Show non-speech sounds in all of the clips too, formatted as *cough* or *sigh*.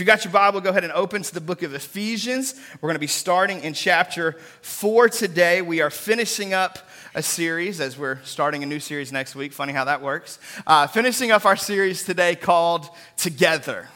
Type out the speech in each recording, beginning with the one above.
you got your Bible, go ahead and open to the book of Ephesians. We're going to be starting in chapter 4 today. We are finishing up a series as we're starting a new series next week. Funny how that works. Uh, finishing up our series today called Together,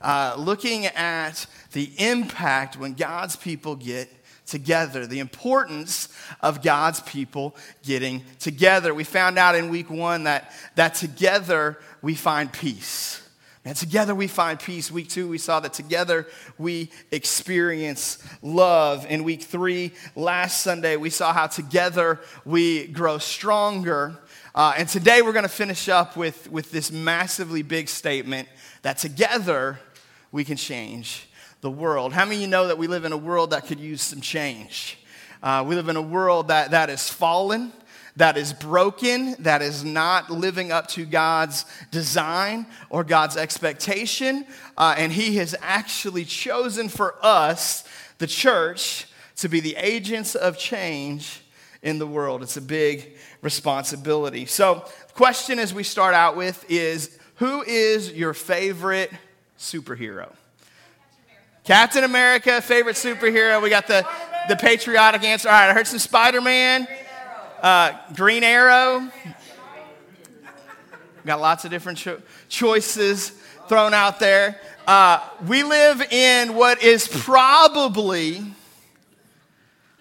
uh, looking at the impact when God's people get together, the importance of God's people getting together. We found out in week one that, that together we find peace. And together we find peace. Week two, we saw that together we experience love. In week three, last Sunday, we saw how together we grow stronger. Uh, and today we're going to finish up with, with this massively big statement that together we can change the world. How many of you know that we live in a world that could use some change? Uh, we live in a world that, that is fallen that is broken, that is not living up to God's design or God's expectation. Uh, and He has actually chosen for us, the church, to be the agents of change in the world. It's a big responsibility. So, the question as we start out with is who is your favorite superhero? Captain America, favorite superhero. We got the, the patriotic answer. All right, I heard some Spider Man. Uh, Green Arrow. Got lots of different cho- choices thrown out there. Uh, we live in what is probably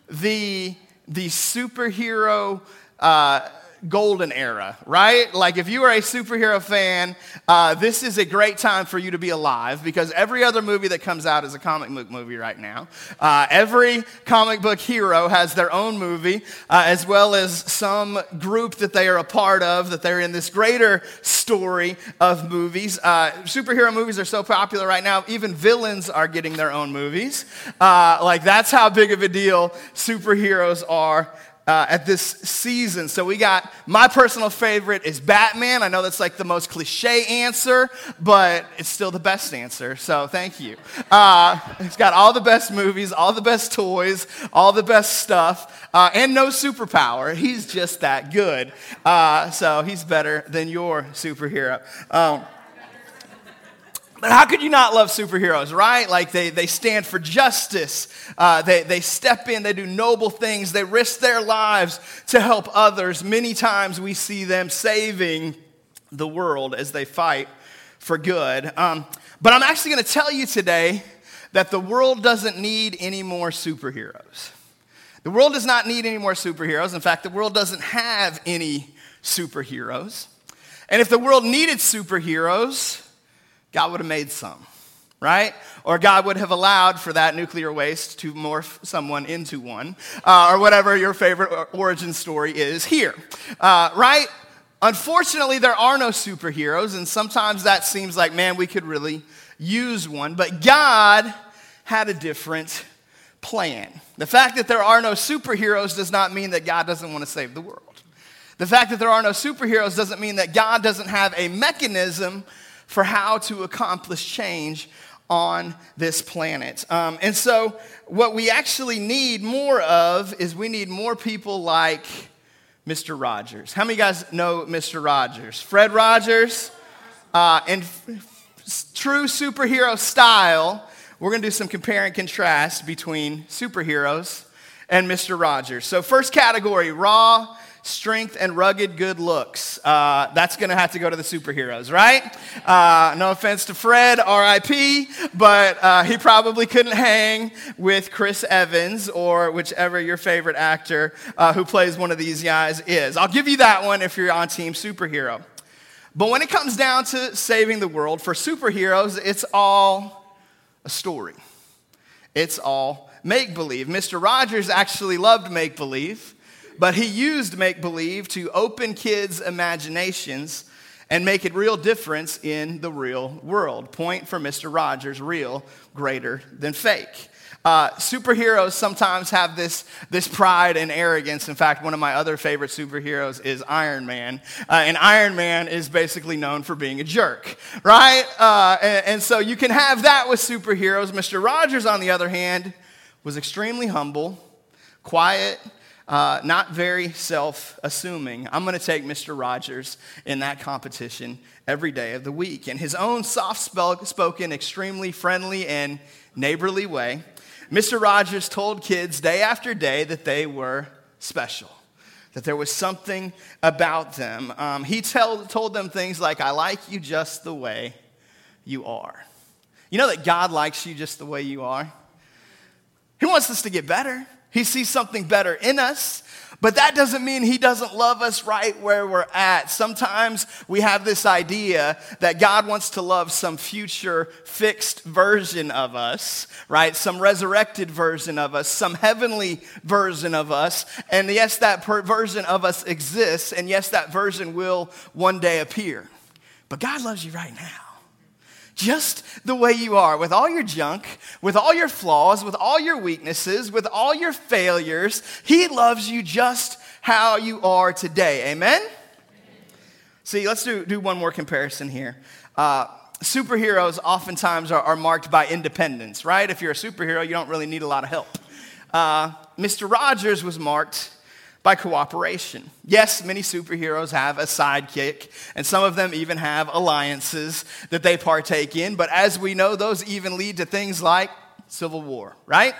the, the superhero uh, golden era, right? Like if you are a superhero fan, uh, this is a great time for you to be alive because every other movie that comes out is a comic book movie right now. Uh, every comic book hero has their own movie, uh, as well as some group that they are a part of, that they're in this greater story of movies. Uh, superhero movies are so popular right now, even villains are getting their own movies. Uh, like that's how big of a deal superheroes are uh, at this season. So we got my personal favorite is Batman. I know that's like the most cliche answer, but it's still the best answer. So thank you. Uh, he's got all the best movies, all the best toys, all the best stuff, uh, and no superpower. He's just that good. Uh, so he's better than your superhero. Um, but how could you not love superheroes, right? Like they, they stand for justice, uh, they, they step in, they do noble things, they risk their lives to help others. Many times we see them saving the world as they fight for good. Um, but I'm actually going to tell you today that the world doesn't need any more superheroes. The world does not need any more superheroes. In fact, the world doesn't have any superheroes. And if the world needed superheroes, God would have made some, right? Or God would have allowed for that nuclear waste to morph someone into one, uh, or whatever your favorite origin story is here, uh, right? Unfortunately, there are no superheroes, and sometimes that seems like, man, we could really use one. But God had a different plan. The fact that there are no superheroes does not mean that God doesn't want to save the world. The fact that there are no superheroes doesn't mean that God doesn't have a mechanism for how to accomplish change on this planet. Um, and so, what we actually need more of is we need more people like Mr. Rogers. How many of you guys know Mr. Rogers? Fred Rogers. Uh, in f- true superhero style, we're going to do some compare and contrast between superheroes and Mr. Rogers. So, first category raw strength and rugged good looks. Uh, that's going to have to go to the superheroes, right? Uh, no offense to Fred, RIP, but uh, he probably couldn't hang with Chris Evans or whichever your favorite actor uh, who plays one of these guys is. I'll give you that one if you're on team superhero. But when it comes down to saving the world, for superheroes, it's all a story. It's all make believe. Mr. Rogers actually loved make believe. But he used make believe to open kids' imaginations and make a real difference in the real world. Point for Mr. Rogers real, greater than fake. Uh, superheroes sometimes have this, this pride and arrogance. In fact, one of my other favorite superheroes is Iron Man. Uh, and Iron Man is basically known for being a jerk, right? Uh, and, and so you can have that with superheroes. Mr. Rogers, on the other hand, was extremely humble, quiet, uh, not very self assuming. I'm going to take Mr. Rogers in that competition every day of the week. In his own soft spoken, extremely friendly, and neighborly way, Mr. Rogers told kids day after day that they were special, that there was something about them. Um, he tell, told them things like, I like you just the way you are. You know that God likes you just the way you are? He wants us to get better. He sees something better in us, but that doesn't mean he doesn't love us right where we're at. Sometimes we have this idea that God wants to love some future fixed version of us, right? Some resurrected version of us, some heavenly version of us. And yes, that version of us exists, and yes, that version will one day appear. But God loves you right now just the way you are, with all your junk, with all your flaws, with all your weaknesses, with all your failures. He loves you just how you are today. Amen? See, let's do, do one more comparison here. Uh, superheroes oftentimes are, are, marked by independence, right? If you're a superhero, you don't really need a lot of help. Uh, Mr. Rogers was marked by cooperation. Yes, many superheroes have a sidekick, and some of them even have alliances that they partake in, but as we know, those even lead to things like civil war, right?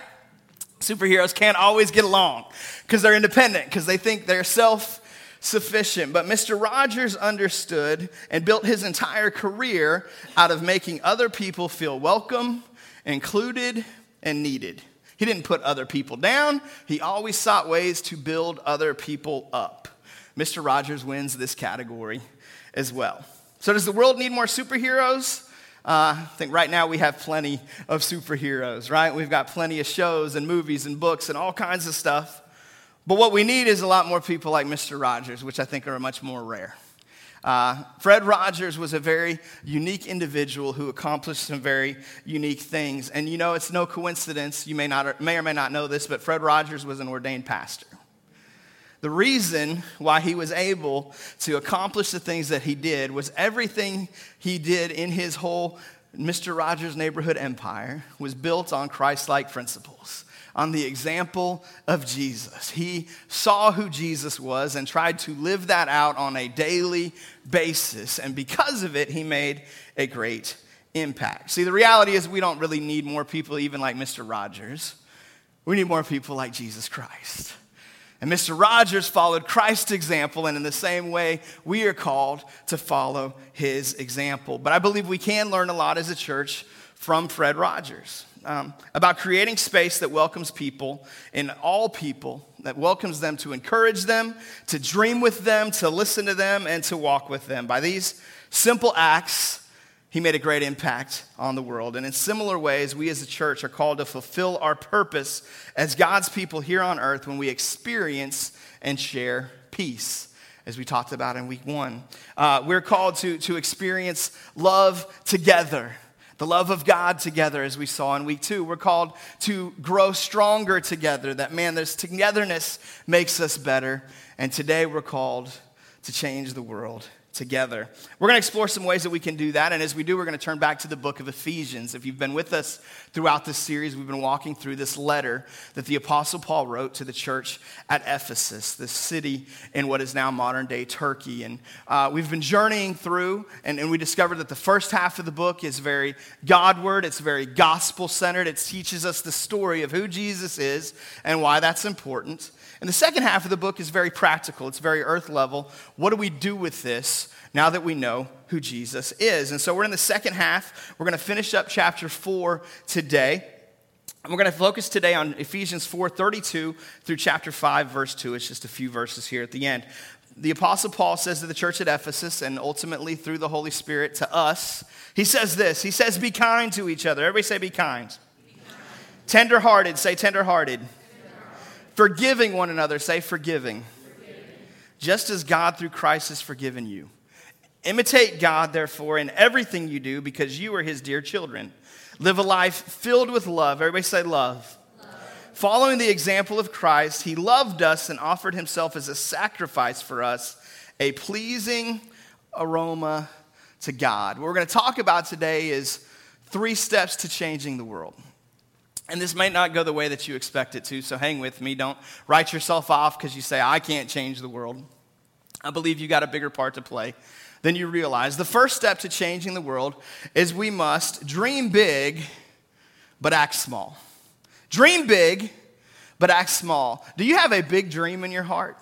Superheroes can't always get along because they're independent, because they think they're self sufficient. But Mr. Rogers understood and built his entire career out of making other people feel welcome, included, and needed. He didn't put other people down, he always sought ways to build other people up. Mr. Rogers wins this category as well. So, does the world need more superheroes? Uh, I think right now we have plenty of superheroes, right? We've got plenty of shows and movies and books and all kinds of stuff. But what we need is a lot more people like Mr. Rogers, which I think are much more rare. Uh, Fred Rogers was a very unique individual who accomplished some very unique things. And you know, it's no coincidence, you may, not, may or may not know this, but Fred Rogers was an ordained pastor. The reason why he was able to accomplish the things that he did was everything he did in his whole Mr. Rogers neighborhood empire was built on Christ like principles on the example of Jesus. He saw who Jesus was and tried to live that out on a daily basis. And because of it, he made a great impact. See, the reality is we don't really need more people, even like Mr. Rogers. We need more people like Jesus Christ. And Mr. Rogers followed Christ's example, and in the same way, we are called to follow his example. But I believe we can learn a lot as a church from Fred Rogers um, about creating space that welcomes people in all people, that welcomes them to encourage them, to dream with them, to listen to them, and to walk with them. By these simple acts, he made a great impact on the world. And in similar ways, we as a church are called to fulfill our purpose as God's people here on earth when we experience and share peace as we talked about in week one. Uh, we're called to, to experience love together the love of God together, as we saw in week two. We're called to grow stronger together. That, man, this togetherness makes us better. And today we're called to change the world together. We're going to explore some ways that we can do that. And as we do, we're going to turn back to the book of Ephesians. If you've been with us throughout this series, we've been walking through this letter that the Apostle Paul wrote to the church at Ephesus, the city in what is now modern day Turkey. And uh, we've been journeying through, and, and we discovered that the first half of the book is very Godward, it's very gospel centered. It teaches us the story of who Jesus is and why that's important. And the second half of the book is very practical, it's very earth level. What do we do with this now that we know who Jesus is? And so we're in the second half. We're going to finish up chapter 4 today. And we're going to focus today on Ephesians 4 32 through chapter 5, verse 2. It's just a few verses here at the end. The Apostle Paul says to the church at Ephesus, and ultimately through the Holy Spirit to us, he says this He says, Be kind to each other. Everybody say, Be kind. Be kind. Tenderhearted, say, Tenderhearted Forgiving one another, say forgiving. forgiving. Just as God through Christ has forgiven you. Imitate God, therefore, in everything you do because you are his dear children. Live a life filled with love. Everybody say love. love. Following the example of Christ, he loved us and offered himself as a sacrifice for us, a pleasing aroma to God. What we're going to talk about today is three steps to changing the world. And this might not go the way that you expect it to, so hang with me. Don't write yourself off because you say, I can't change the world. I believe you got a bigger part to play than you realize. The first step to changing the world is we must dream big, but act small. Dream big, but act small. Do you have a big dream in your heart?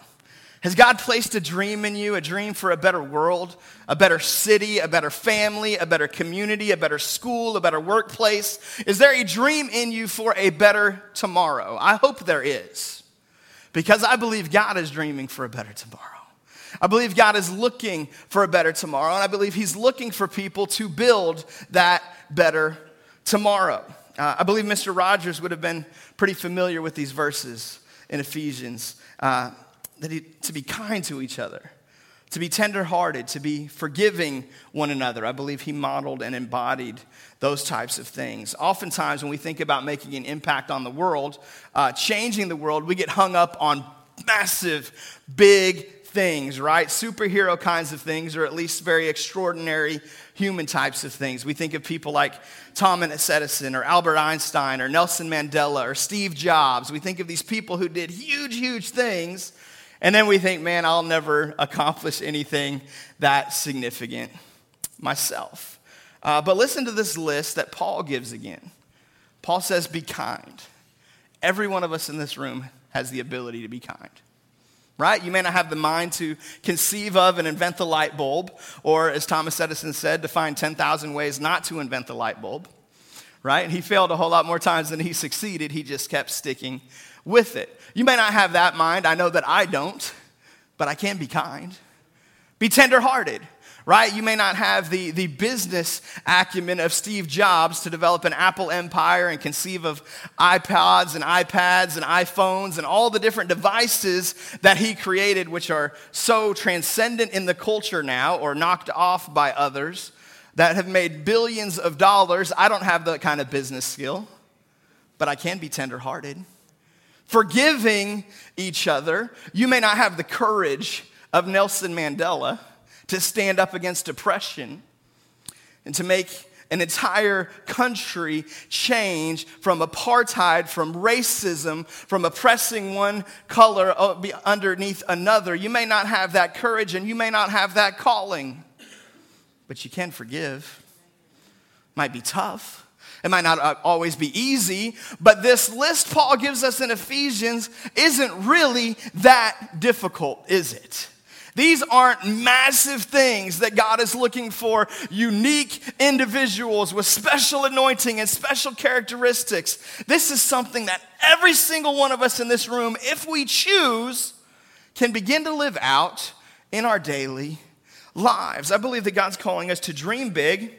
Has God placed a dream in you, a dream for a better world, a better city, a better family, a better community, a better school, a better workplace? Is there a dream in you for a better tomorrow? I hope there is, because I believe God is dreaming for a better tomorrow. I believe God is looking for a better tomorrow, and I believe He's looking for people to build that better tomorrow. Uh, I believe Mr. Rogers would have been pretty familiar with these verses in Ephesians. Uh, that he, to be kind to each other, to be tenderhearted, to be forgiving one another. I believe he modeled and embodied those types of things. Oftentimes, when we think about making an impact on the world, uh, changing the world, we get hung up on massive, big things, right? Superhero kinds of things, or at least very extraordinary human types of things. We think of people like Thomas Edison, or Albert Einstein, or Nelson Mandela, or Steve Jobs. We think of these people who did huge, huge things and then we think, man, I'll never accomplish anything that significant myself. Uh, but listen to this list that Paul gives again. Paul says, be kind. Every one of us in this room has the ability to be kind. Right? You may not have the mind to conceive of and invent the light bulb, or as Thomas Edison said, to find 10,000 ways not to invent the light bulb. Right? And He failed a whole lot more times than he succeeded. He just kept sticking with it. You may not have that mind. I know that I don't, but I can be kind. Be tenderhearted, right? You may not have the, the business acumen of Steve Jobs to develop an Apple empire and conceive of iPods and iPads and iPhones and all the different devices that he created, which are so transcendent in the culture now or knocked off by others that have made billions of dollars. I don't have that kind of business skill, but I can be tenderhearted forgiving each other. You may not have the courage of Nelson Mandela to stand up against oppression and to make an entire country change from apartheid, from racism, from oppressing one color underneath another. You may not have that courage and you may not have that calling, but you can forgive. Might be tough. It might not uh, always be easy, but this list Paul gives us in Ephesians isn't really that difficult, is it? These aren't massive things that God is looking for unique individuals with special anointing and special characteristics. This is something that every single one of us in this room, if we choose, can begin to live out in our daily lives. I believe that God's calling us to dream big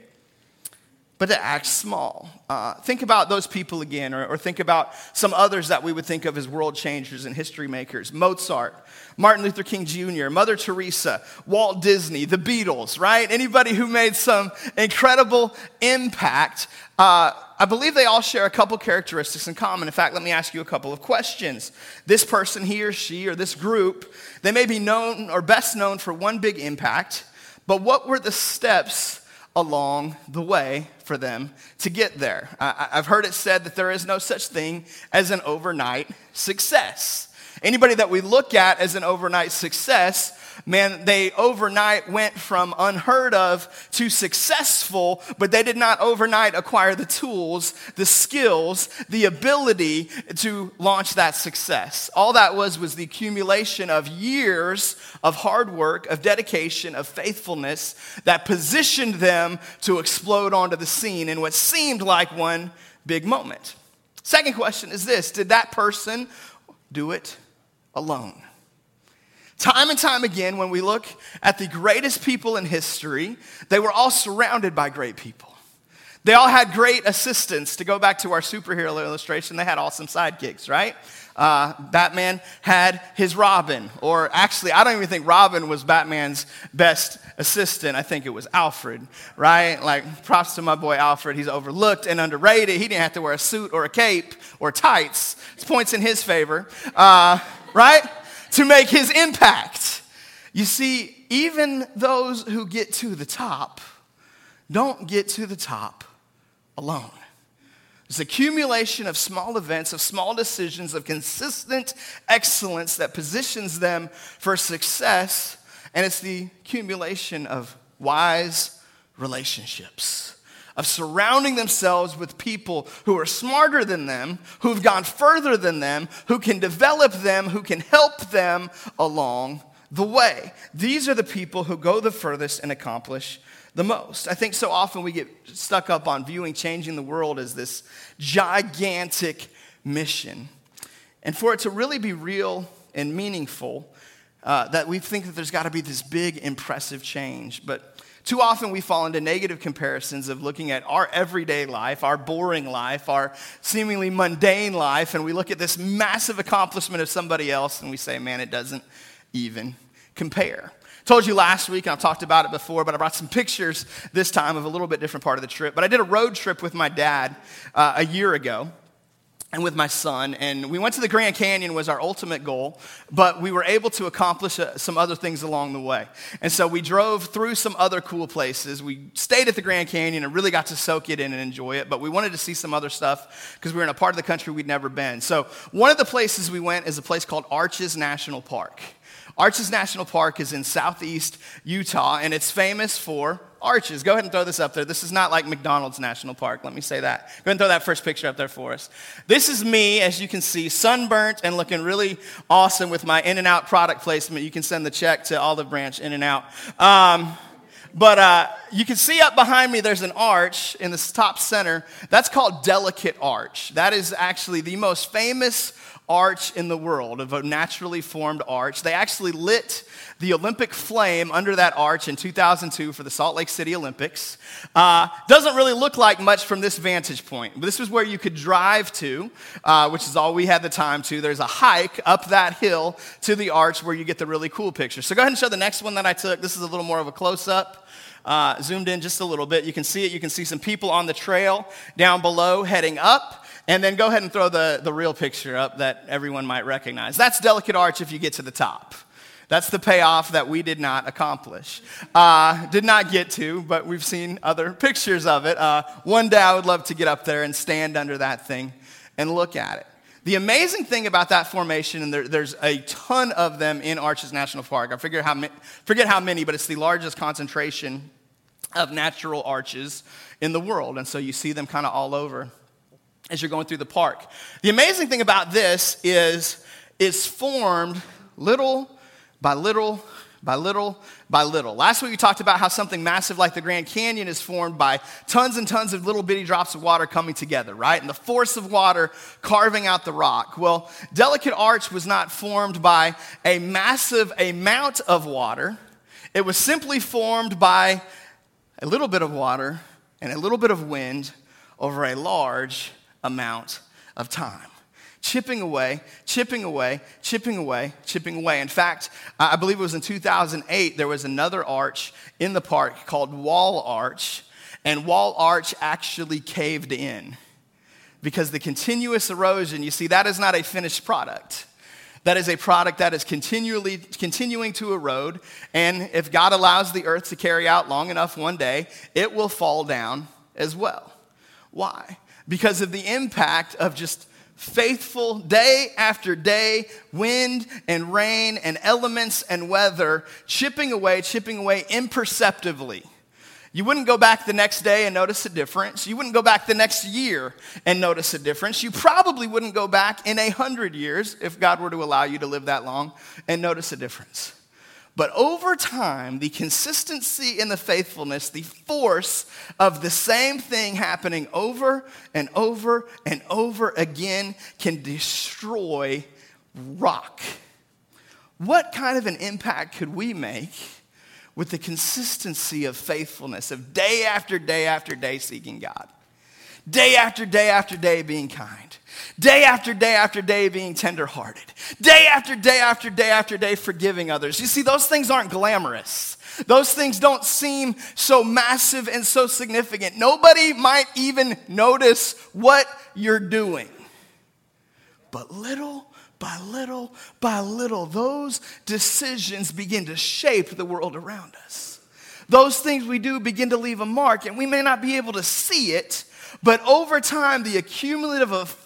but to act small. Uh, think about those people again, or, or, think about some others that we would think of as world changers and history makers Mozart, Martin Luther King Jr., Mother Teresa, Walt Disney, the Beatles, right? Anybody who made some incredible impact. Uh, I believe they all share a couple characteristics in common. In fact, let me ask you a couple of questions. This person, he or she, or this group, they may be known or best known for one big impact, but what were the steps? Along the way for them to get there. I've heard it said that there is no such thing as an overnight success. Anybody that we look at as an overnight success man, they overnight went from unheard of to successful, but they did not overnight acquire the tools, the skills, the ability to launch that success. All that was was the accumulation of years of hard work, of dedication, of faithfulness that positioned them to explode onto the scene in what seemed like one big moment. Second question is this Did that person do it alone? Time and time again, when we look at the greatest people in history, they were all surrounded by great people. They all had great assistants. To go back to our superhero illustration, they had awesome sidekicks, right? Uh, Batman had his Robin, or actually, I don't even think Robin was Batman's best assistant. I think it was Alfred, right? Like, props to my boy Alfred. He's overlooked and underrated. He didn't have to wear a suit or a cape or tights. It's points in his favor, uh, right? To make his impact. You see, even those who get to the top don't get to the top alone. It's accumulation of small events, of small decisions, of consistent excellence that positions them for success. And it's the accumulation of wise relationships, of surrounding themselves with people who are smarter than them, who've gone further than them, who can develop them, who can help them along the way. These are the people who go the furthest and accomplish the most. I think so often we get stuck up on viewing changing the world as this gigantic mission. And for it to really be real and meaningful, uh, that we think that there's got to be this big, impressive change. But too often we fall into negative comparisons of looking at our everyday life, our boring life, our seemingly mundane life, and we look at this massive accomplishment of somebody else and we say, man, it doesn't even compare. Told you last week, and I've talked about it before, but I brought some pictures this time of a little bit different part of the trip. But I did a road trip with my dad uh, a year ago and with my son and we went to the grand canyon was our ultimate goal but we were able to accomplish uh, some other things along the way. And so we drove through some other cool places. We stayed at the grand canyon and really got to soak it in and enjoy it but we wanted to see some other stuff because we were in a part of the country we'd never been. So one of the places we went is a place called arches national park Arches National Park is in southeast Utah, and it's famous for arches. Go ahead and throw this up there. This is not like McDonald's National Park. Let me say that. Go ahead and throw that first picture up there for us. This is me, as you can see, sunburnt and looking really awesome with my In-N-Out product placement. You can send the check to Olive Branch In-N-Out. Um, but uh, you can see up behind me, there's an arch in the top center. That's called Delicate Arch. That is actually the most famous arch in the world, of a naturally formed arch. They actually lit the Olympic flame under that arch in 2002 for the Salt Lake City Olympics. Uh, doesn't really look like much from this vantage point. This was where you could drive to, uh, which is all we had the time to. There's a hike up that hill to the arch where you get the really cool picture. So go ahead and show the next one that I took. This is a little more of a close up. Uh, zoomed in just a little bit. You can see it. You can see some people on the trail down below heading up. And then go ahead and throw the, the real picture up that everyone might recognize. That's Delicate Arch if you get to the top. That's the payoff that we did not accomplish. Uh, did not get to, but we've seen other pictures of it. Uh, one day I would love to get up there and stand under that thing and look at it. The amazing thing about that formation, and there, there's a ton of them in Arches National Park. I forget how, forget how many, but it's the largest concentration of natural arches in the world. And so you see them kind of all over as you're going through the park. The amazing thing about this is it's formed little by little by little by little. Last week we talked about how something massive like the Grand Canyon is formed by tons and tons of little bitty drops of water coming together, right? And the force of water carving out the rock. Well, Delicate Arch was not formed by a massive amount of water. It was simply formed by a little bit of water and a little bit of wind over a large amount of time. Chipping away, chipping away, chipping away, chipping away. In fact, I believe it was in 2008, there was another arch in the park called Wall Arch, and Wall Arch actually caved in because the continuous erosion, you see, that is not a finished product. That is a product that is continually continuing to erode, and if God allows the earth to carry out long enough one day, it will fall down as well. Why? Because of the impact of just faithful day after day, wind and rain and elements and weather chipping away, chipping away imperceptibly. You wouldn't go back the next day and notice a difference. You wouldn't go back the next year and notice a difference. You probably wouldn't go back in a hundred years, if God were to allow you to live that long, and notice a difference. But over time, the consistency and the faithfulness, the force of the same thing happening over and over and over again can destroy rock. What kind of an impact could we make with the consistency of faithfulness, of day after day after day seeking God? Day after day after day being kind Day after day after day being tenderhearted. Day after day after day after day forgiving others. You see, those things aren't glamorous. Those things don't seem so massive and so significant. Nobody might even notice what you're doing. But little by little by little, those decisions begin to shape the world around us. Those things we do begin to leave a mark, and we may not be able to see it, But over time, the accumulative effect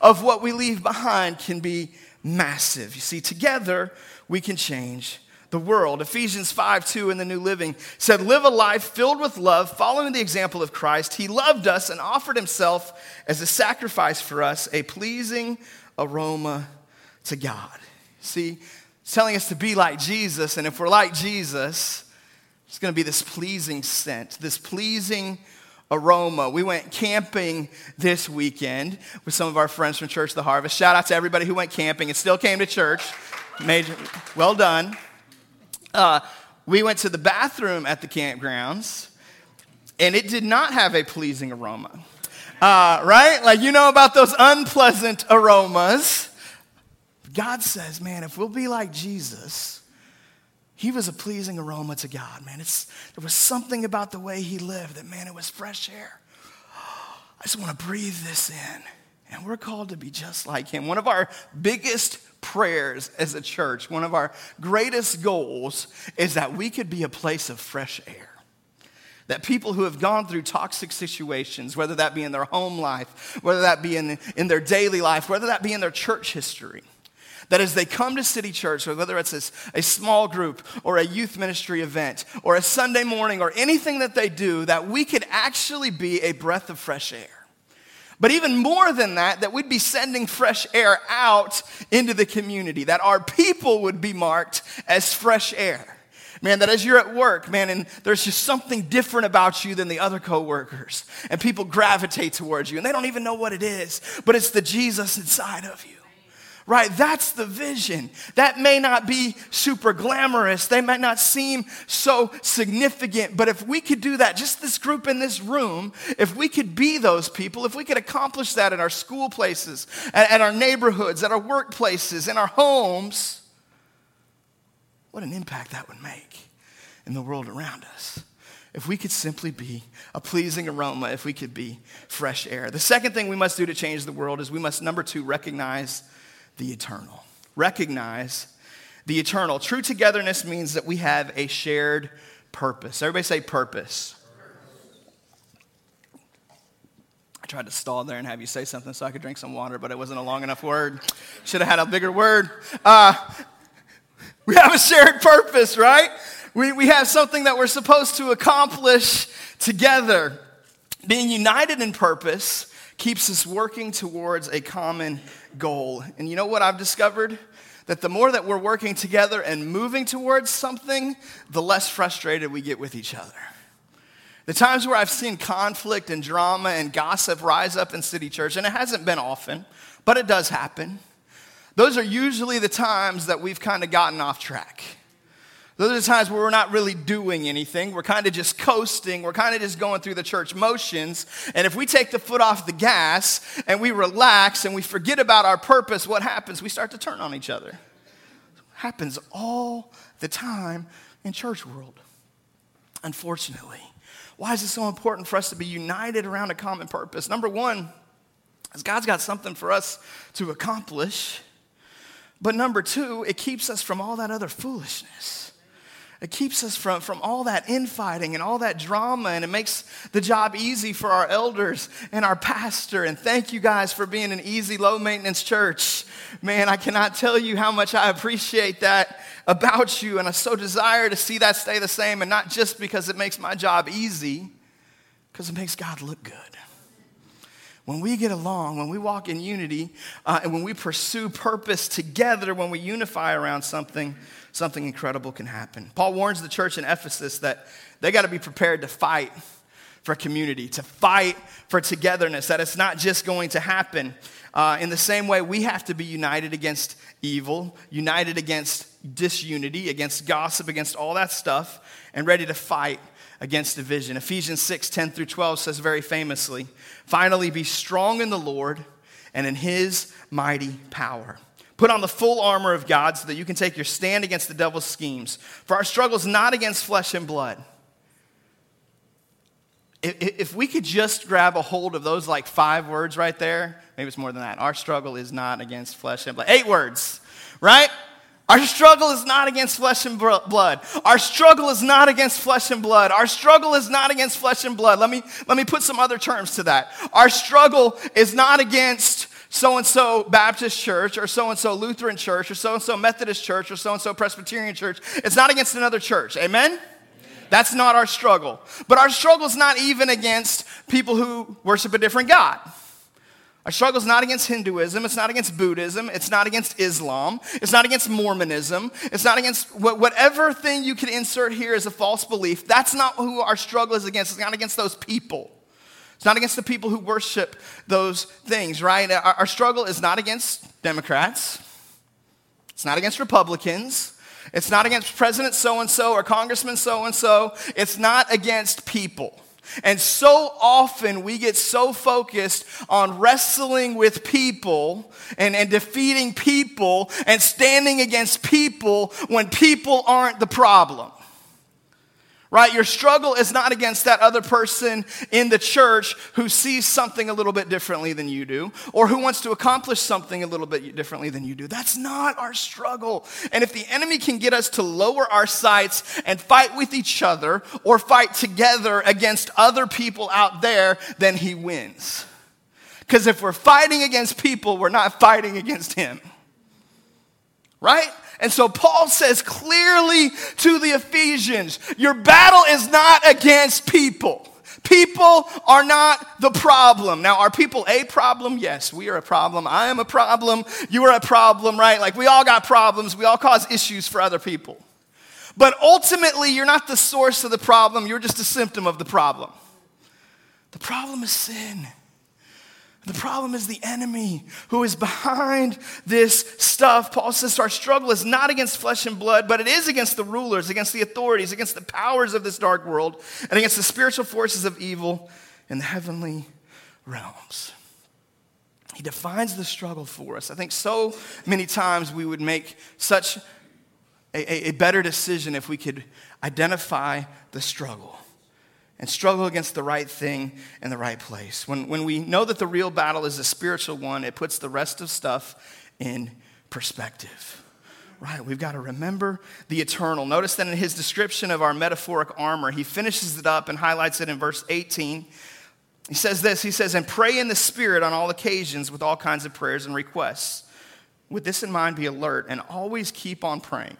of what we leave behind can be massive. You see, together we can change the world. Ephesians 5 2 in the New Living said, Live a life filled with love, following the example of Christ. He loved us and offered himself as a sacrifice for us, a pleasing aroma to God. See, it's telling us to be like Jesus, and if we're like Jesus, it's going to be this pleasing scent, this pleasing aroma. We went camping this weekend with some of our friends from Church the Harvest. Shout out to everybody who went camping and still came to church. Major, well done. Uh, we went to the bathroom at the campgrounds, and it did not have a pleasing aroma. Uh, right? Like, you know about those unpleasant aromas. God says, man, if we'll be like Jesus, he was a pleasing aroma to God, man. It's, there was something about the way he lived that, man, it was fresh air. I just want to breathe this in. And we're called to be just like him. One of our biggest prayers as a church, one of our greatest goals is that we could be a place of fresh air. That people who have gone through toxic situations, whether that be in their home life, whether that be in, in their daily life, whether that be in their church history, that as they come to City Church, whether it's a, a, small group or a youth ministry event or a Sunday morning or anything that they do, that we could actually be a breath of fresh air. But even more than that, that we'd be sending fresh air out into the community, that our people would be marked as fresh air. Man, that as you're at work, man, and there's just something different about you than the other coworkers, and people gravitate towards you, and they don't even know what it is, but it's the Jesus inside of you right? That's the vision. That may not be super glamorous, they might not seem so significant, but if we could do that, just this group in this room, if we could be those people, if we could accomplish that in our school places, at, at our neighborhoods, at our workplaces, in our homes, what an impact that would make in the world around us. If we could simply be a pleasing aroma, if we could be fresh air. The second thing we must do to change the world is we must, number two, recognize the eternal. Recognize the eternal. True togetherness means that we have a shared purpose. Everybody say purpose. I tried to stall there and have you say something so I could drink some water, but it wasn't a long enough word. Should have had a bigger word. Uh, *laughs* we have a shared purpose, right? We, we have something that we're supposed to accomplish together. Being united in purpose keeps us working towards a common goal. And you know what I've discovered? That the more that we're working together and moving towards something, the less frustrated we get with each other. The times where I've seen conflict and drama and gossip rise up in City Church, and it hasn't been often, but it does happen, those are usually the times that we've kind of gotten off track. Those are the times where we're not really doing anything. We're kind of just coasting. We're kind of just going through the church motions. And if we take the foot off the gas and we relax and we forget about our purpose, what happens? We start to turn on each other. It happens all the time in church world. Unfortunately. Why is it so important for us to be united around a common purpose? Number one, is God's got something for us to accomplish. But number two, it keeps us from all that other foolishness. It keeps us from, from all that infighting and all that drama, and it makes the job easy for our elders and our pastor. And thank you guys for being an easy, low maintenance church. Man, I cannot tell you how much I appreciate that about you, and I so desire to see that stay the same, and not just because it makes my job easy, because it makes God look good when we get along, when we walk in unity, uh, and when we pursue purpose together, when we unify around something, something incredible can happen. Paul warns the church in Ephesus that they got to be prepared to fight for community, to fight for togetherness, that it's not just going to happen. Uh, in the same way, we have to be united against evil, united against disunity, against gossip, against all that stuff, and ready to fight against division. Ephesians 6 10 through 12 says very famously, Finally, be strong in the Lord and in his mighty power. Put on the full armor of God so that you can take your stand against the devil's schemes. For our struggle is not against flesh and blood. If we could just grab a hold of those like five words right there, maybe it's more than that. Our struggle is not against flesh and blood. Eight words, right? Our struggle is not against flesh and blood. Our struggle is not against flesh and blood. Our struggle is not against flesh and blood. Let me, let me put some other terms to that. Our struggle is not against so and so Baptist church or so and so Lutheran church or so and so Methodist church or so and so Presbyterian church. It's not against another church. Amen? That's not our struggle. But our struggle is not even against people who worship a different God. Our struggle is not against Hinduism. It's not against Buddhism. It's not against Islam. It's not against Mormonism. It's not against whatever thing you can insert here as a false belief. That's not who our struggle is against. It's not against those people. It's not against the people who worship those things, right? Our, our struggle is not against Democrats. It's not against Republicans. It's not against President so and so or Congressman so and so. It's not against people. And so often we get so focused on wrestling with people and, and defeating people and standing against people when people aren't the problem right? Your struggle is not against that other person in the church who sees something a little bit differently than you do or who wants to accomplish something a little bit differently than you do. That's not our struggle. And if the enemy can get us to lower our sights and fight with each other or fight together against other people out there, then he wins. Because if we're fighting against people, we're not fighting against him. Right? And so Paul says clearly to the Ephesians your battle is not against people. People are not the problem. Now, are people a problem? Yes, we are a problem. I am a problem. You are a problem, right? Like we all got problems. We all cause issues for other people. But ultimately, you're not the source of the problem. You're just a symptom of the problem. The problem is sin. The problem is the enemy who is behind this stuff. Paul says our struggle is not against flesh and blood, but it is against the rulers, against the authorities, against the powers of this dark world, and against the spiritual forces of evil in the heavenly realms. He defines the struggle for us. I think so many times we would make such a, a, better decision if we could identify the struggle and struggle against the right thing in the right place. When, when we know that the real battle is a spiritual one, it puts the rest of stuff in perspective. Right, we've got to remember the eternal. Notice that in his description of our metaphoric armor, he finishes it up and highlights it in verse 18. He says this He says, And pray in the Spirit on all occasions with all kinds of prayers and requests. With this in mind, be alert and always keep on praying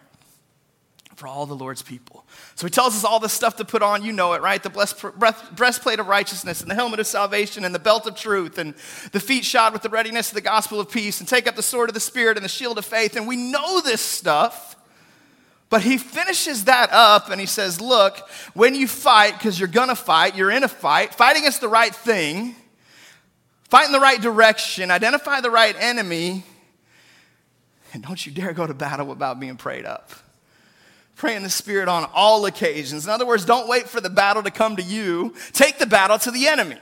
for all the Lord's people. So he tells us all this stuff to put on. You know it, right? The blessed, breastplate of righteousness and the helmet of salvation and the belt of truth and the feet shod with the readiness of the gospel of peace and take up the sword of the Spirit and the shield of faith. And we know this stuff. But he finishes that up and he says, Look, when you fight, because you're going to fight, you're in a fight, fight against the right thing, fight in the right direction, identify the right enemy, and don't you dare go to battle without being prayed up. Pray in the Spirit on all occasions. In other words, don't wait for the battle to come to you. Take the battle to the enemy.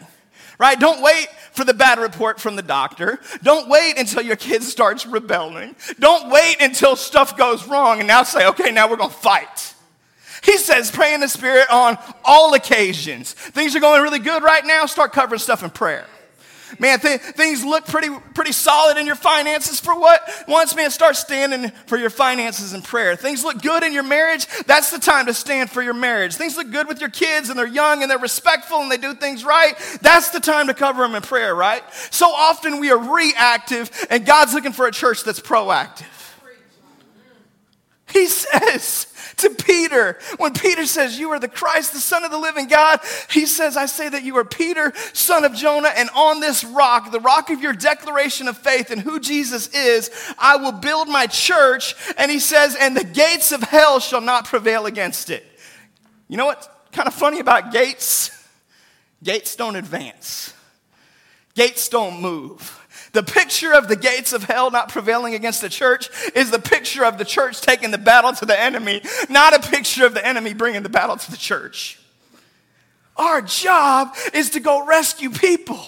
Right? Don't wait for the bad report from the doctor. Don't wait until your kid *laughs* starts rebelling. Don't wait until stuff goes wrong and now say, okay, now we're going to fight. He says, pray in the Spirit on all occasions. Things are going really good right now, start covering stuff in prayer. Man, th- things look pretty, pretty solid in your finances for what? Once, man, start standing for your finances in prayer. Things look good in your marriage. That's the time to stand for your marriage. Things look good with your kids and they're young and they're respectful and they do things right. That's the time to cover them in prayer, right? So often we are reactive and God's looking for a church that's proactive. He says, to Peter. When Peter says, You are the Christ, the Son of the living God, he says, I say that you are Peter, son of Jonah, and on this rock, the rock of your declaration of faith and who Jesus is, I will build my church. And he says, And the gates of hell shall not prevail against it. You know what's kind of funny about gates? Gates don't advance, gates don't move. The picture of the gates of hell not prevailing against the church is the picture of the church taking the battle to the enemy, not a picture of the enemy bringing the battle to the church. Our job is to go rescue people.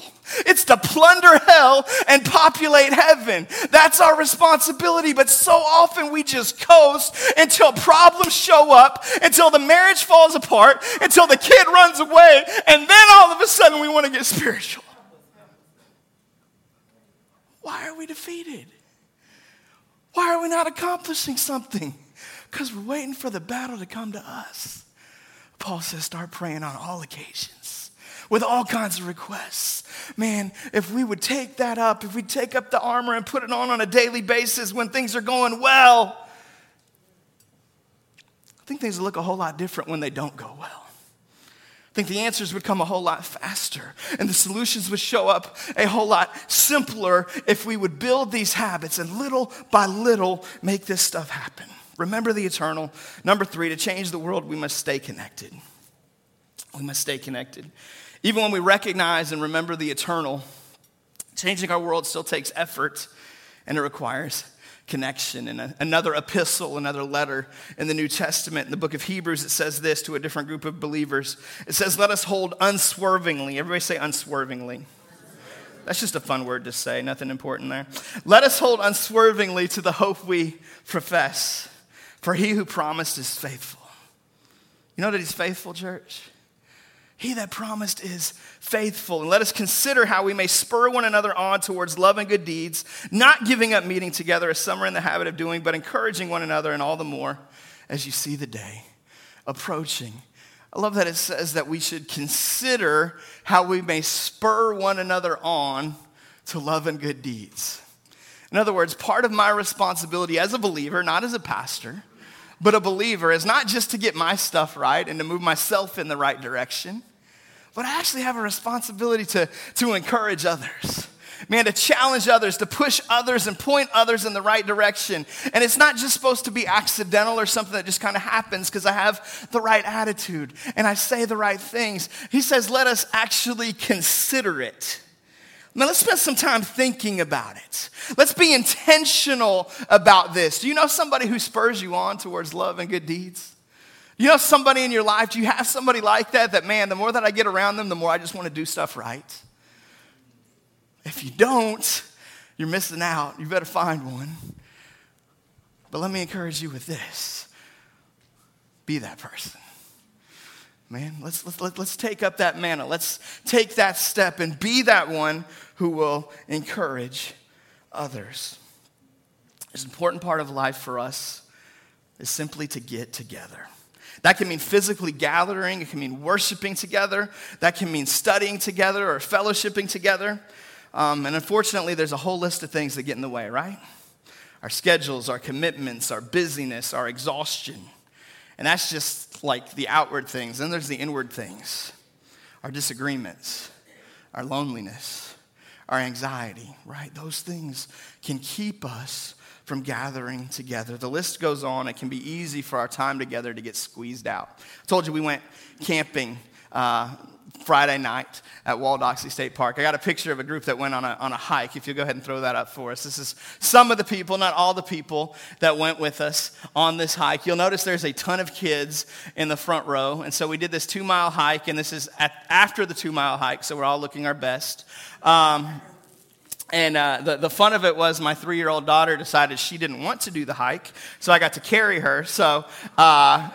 It's to plunder hell and populate heaven. That's our responsibility. But so often we just coast until problems show up, until the marriage falls apart, until the kid runs away, and then all of a sudden we want to get spiritual. Why are we defeated? Why are we not accomplishing something? Because we're waiting for the battle to come to us. Paul says, start praying on all occasions with all kinds of requests. Man, if we would take that up, if we take up the armor and put it on on a daily basis when things are going well, I think things look a whole lot different when they don't go well. Think the answers would come a whole lot faster and the solutions would show up a whole lot simpler if we would build these habits and little by little make this stuff happen. Remember the eternal. Number three, to change the world, we must stay connected. We must stay connected. Even when we recognize and remember the eternal, changing our world still takes effort and it requires connection. In a, another epistle, another letter in the New Testament, in the book of Hebrews, it says this to a different group of believers. It says, Let us hold unswervingly. Everybody say unswervingly. That's just a fun word to say, nothing important there. Let us hold unswervingly to the hope we profess, for he who promised is faithful. You know that he's faithful, church? He that promised is faithful. And let us consider how we may spur one another on towards love and good deeds, not giving up meeting together as some are in the habit of doing, but encouraging one another, and all the more as you see the day approaching. I love that it says that we should consider how we may spur one another on to love and good deeds. In other words, part of my responsibility as a believer, not as a pastor, but a believer is not just to get my stuff right and to move myself in the right direction, but I actually have a responsibility to, to encourage others. Man, to challenge others, to push others and point others in the right direction. And it's not just supposed to be accidental or something that just kind of happens because I have the right attitude and I say the right things. He says, let us actually consider it. Now, let's spend some time thinking about it. Let's be intentional about this. Do you know somebody who spurs you on towards love and good deeds? You know somebody in your life, do you have somebody like that? That man, the more that I get around them, the more I just want to do stuff right. If you don't, you're missing out. You better find one. But let me encourage you with this be that person. Man, let's, let's, let's take up that mantle. Let's take that step and be that one who will encourage others. It's an important part of life for us is simply to get together. That can mean physically gathering, it can mean worshiping together, that can mean studying together or fellowshipping together. Um, and unfortunately, there's a whole list of things that get in the way, right? Our schedules, our commitments, our busyness, our exhaustion. And that's just like the outward things. Then there's the inward things our disagreements, our loneliness, our anxiety, right? Those things can keep us from gathering together. The list goes on. It can be easy for our time together to get squeezed out. I told you we went camping uh, Friday night at Wall Doxey State Park. I got a picture of a group that went on a, on a hike. If you'll go ahead and throw that up for us. This is some of the people, not all the people, that went with us on this hike. You'll notice there's a ton of kids in the front row. And so we did this two mile hike, and this is at, after the two mile hike, so we're all looking our best. Um, and uh, the, the fun of it was my three year old daughter decided she didn't want to do the hike, so I got to carry her. So, uh,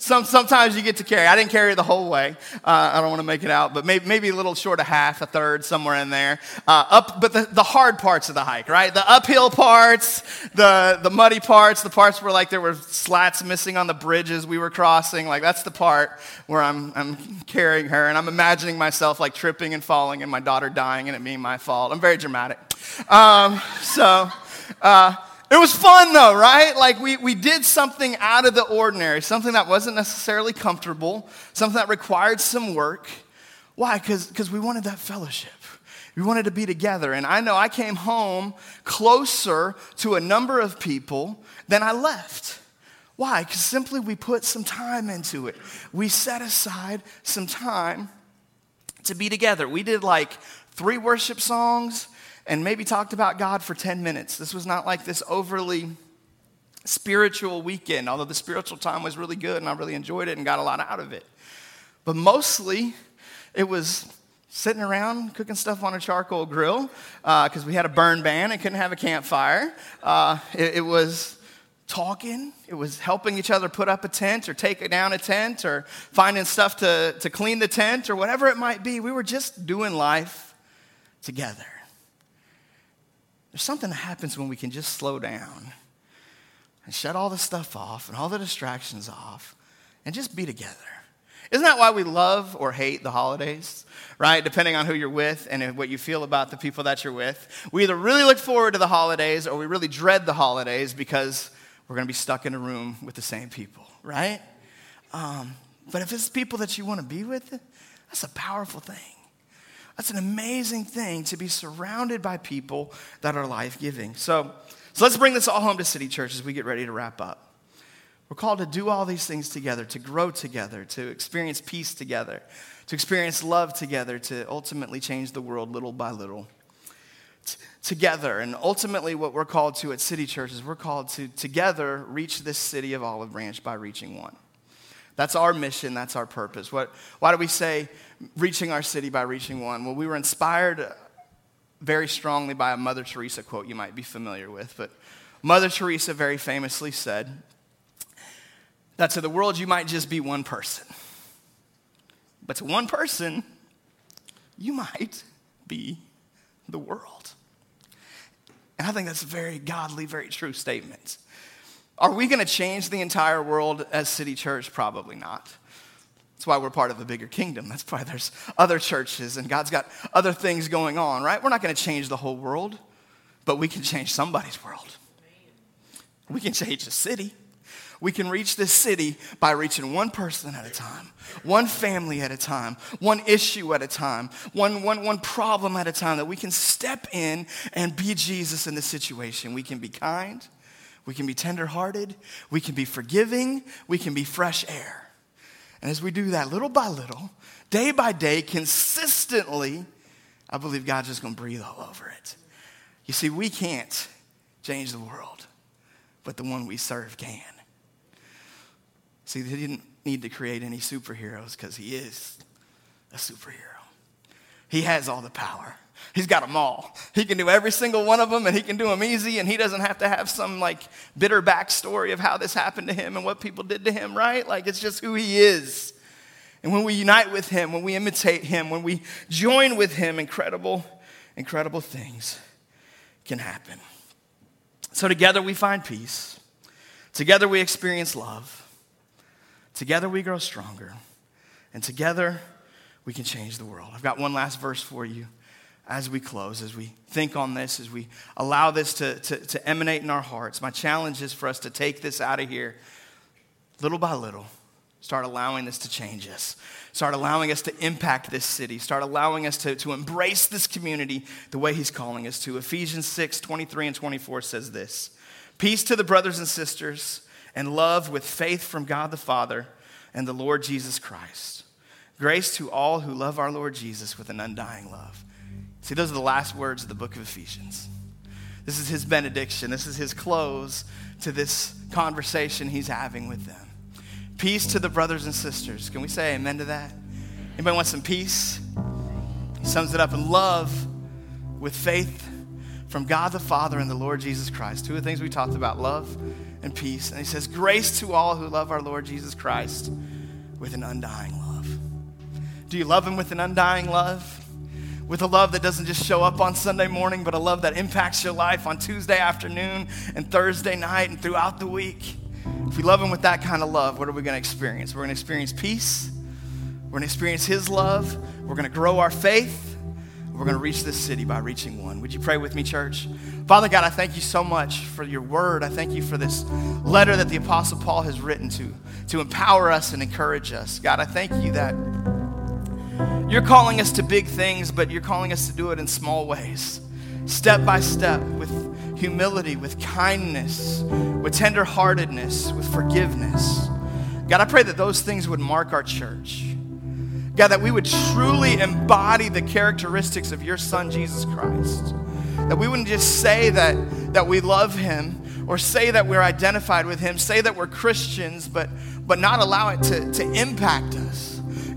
some, sometimes you get to carry. I didn't carry the whole way. Uh, I don't want to make it out, but maybe, maybe a little short of half, a third, somewhere in there. Uh, up, but the, the hard parts of the hike, right? The uphill parts, the, the muddy parts, the parts where like there were slats missing on the bridges we were crossing. Like that's the part where I'm, I'm carrying her and I'm imagining myself like tripping and falling and my daughter dying and it being my fault. I'm very dramatic. Um, so, uh, it was fun though, right? Like we, we did something out of the ordinary, something that wasn't necessarily comfortable, something that required some work. Why? Because we wanted that fellowship. We wanted to be together. And I know I came home closer to a number of people than I left. Why? Because simply we put some time into it. We set aside some time to be together. We did like three worship songs and maybe talked about God for 10 minutes. This was not like this overly spiritual weekend, although the spiritual time was really good and I really enjoyed it and got a lot out of it. But mostly, it was sitting around cooking stuff on a charcoal grill because uh, we had a burn ban and couldn't have a campfire. Uh, it, it, was talking, it was helping each other put up a tent or take down a tent or finding stuff to, to clean the tent or whatever it might be. We were just doing life together. There's something that happens when we can just slow down and shut all the stuff off and all the distractions off and just be together. Isn't that why we love or hate the holidays? Right? Depending on who you're with and what you feel about the people that you're with. We either really look forward to the holidays or we really dread the holidays because we're going to be stuck in a room with the same people, right? Um, but if it's people that you want to be with, that's a powerful thing. That's an amazing thing to be surrounded by people that are life giving. So, so let's bring this all home to City Church as we get ready to wrap up. We're called to do all these things together, to grow together, to experience peace together, to experience love together, to ultimately change the world little by little. T- together. And ultimately, what we're called to at City Church is we're called to together reach this city of Olive Branch by reaching one. That's our mission, that's our purpose. What, why do we say reaching our city by reaching one? Well, we were inspired very strongly by a Mother Teresa quote you might be familiar with. But Mother Teresa very famously said that to the world you might just be one person. But to one person, you might be the world. And I think that's a very godly, very true statement. Are we going to change the entire world as City Church? Probably not. That's why we're part of a bigger kingdom. That's why there's other churches and God's got other things going on, right? We're not going to change the whole world, but we can change somebody's world. We can change a city. We can reach this city by reaching one person at a time, one family at a time, one issue at a time, one, one, one problem at a time, that we can step in and be Jesus in the situation. We can be kind, we can be tenderhearted, we can be forgiving, we can be fresh air. And as we do that little by little, day by day, consistently, I believe God's just going to breathe all over it. You see, we can't change the world, but the one we serve can. See, they didn't need to create any superheroes because he is a superhero. He has all the power. He's got them all. He can do every single one of them and he can do them easy and he doesn't have to have some like bitter backstory of how this happened to him and what people did to him, right? Like it's just who he is. And when we unite with him, when we imitate him, when we join with him, incredible, incredible things can happen. So together we find peace. Together we experience love. Together we grow stronger. And together we can change the world. I've got one last verse for you as we close, as we think on this, as we allow this to, to, to, emanate in our hearts, my challenge is for us to take this out of here little by little. Start allowing this to change us. Start allowing us to impact this city. Start allowing us to, to embrace this community the way He's calling us to. Ephesians 6 23 and 24 says this Peace to the brothers and sisters, and love with faith from God the Father and the Lord Jesus Christ. Grace to all who love our Lord Jesus with an undying love. See, those are the last words of the book of Ephesians. This is his benediction. This is his close to this conversation he's having with them. Peace to the brothers and sisters. Can we say amen to that? Anybody want some peace? He sums it up in love with faith from God the Father and the Lord Jesus Christ. Two of the things we talked about love and peace. And he says, Grace to all who love our Lord Jesus Christ with an undying love. Do you love him with an undying love? With a love that doesn't just show up on Sunday morning, but a love that impacts your life on Tuesday afternoon and Thursday night and throughout the week. If we love Him with that kind of love, what are we going to experience? We're going to experience peace. We're going to experience His love. We're going to grow our faith. We're going to reach this city by reaching one. Would you pray with me, church? Father God, I thank you so much for your word. I thank you for this letter that the Apostle Paul has written to, to empower us and encourage us. God, I thank you that you're calling us to big things, but you're calling us to do it in small ways, step by step, with humility, with kindness, with tenderheartedness, with forgiveness. God, I pray that those things would mark our church. God, that we would truly embody the characteristics of your Son, Jesus Christ. That we wouldn't just say that, that we love him or say that we're identified with him, say that we're Christians, but, but not allow it to, to impact us.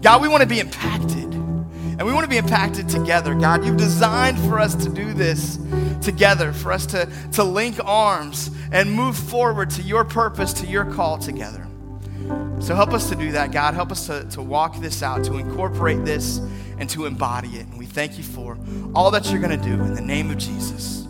God, we want to be impacted. And we want to be impacted together, God. You've designed for us to do this together, for us to, to link arms and move forward to your purpose, to your call together. So help us to do that, God. Help us to, to walk this out, to incorporate this, and to embody it. And we thank you for all that you're going to do in the name of Jesus.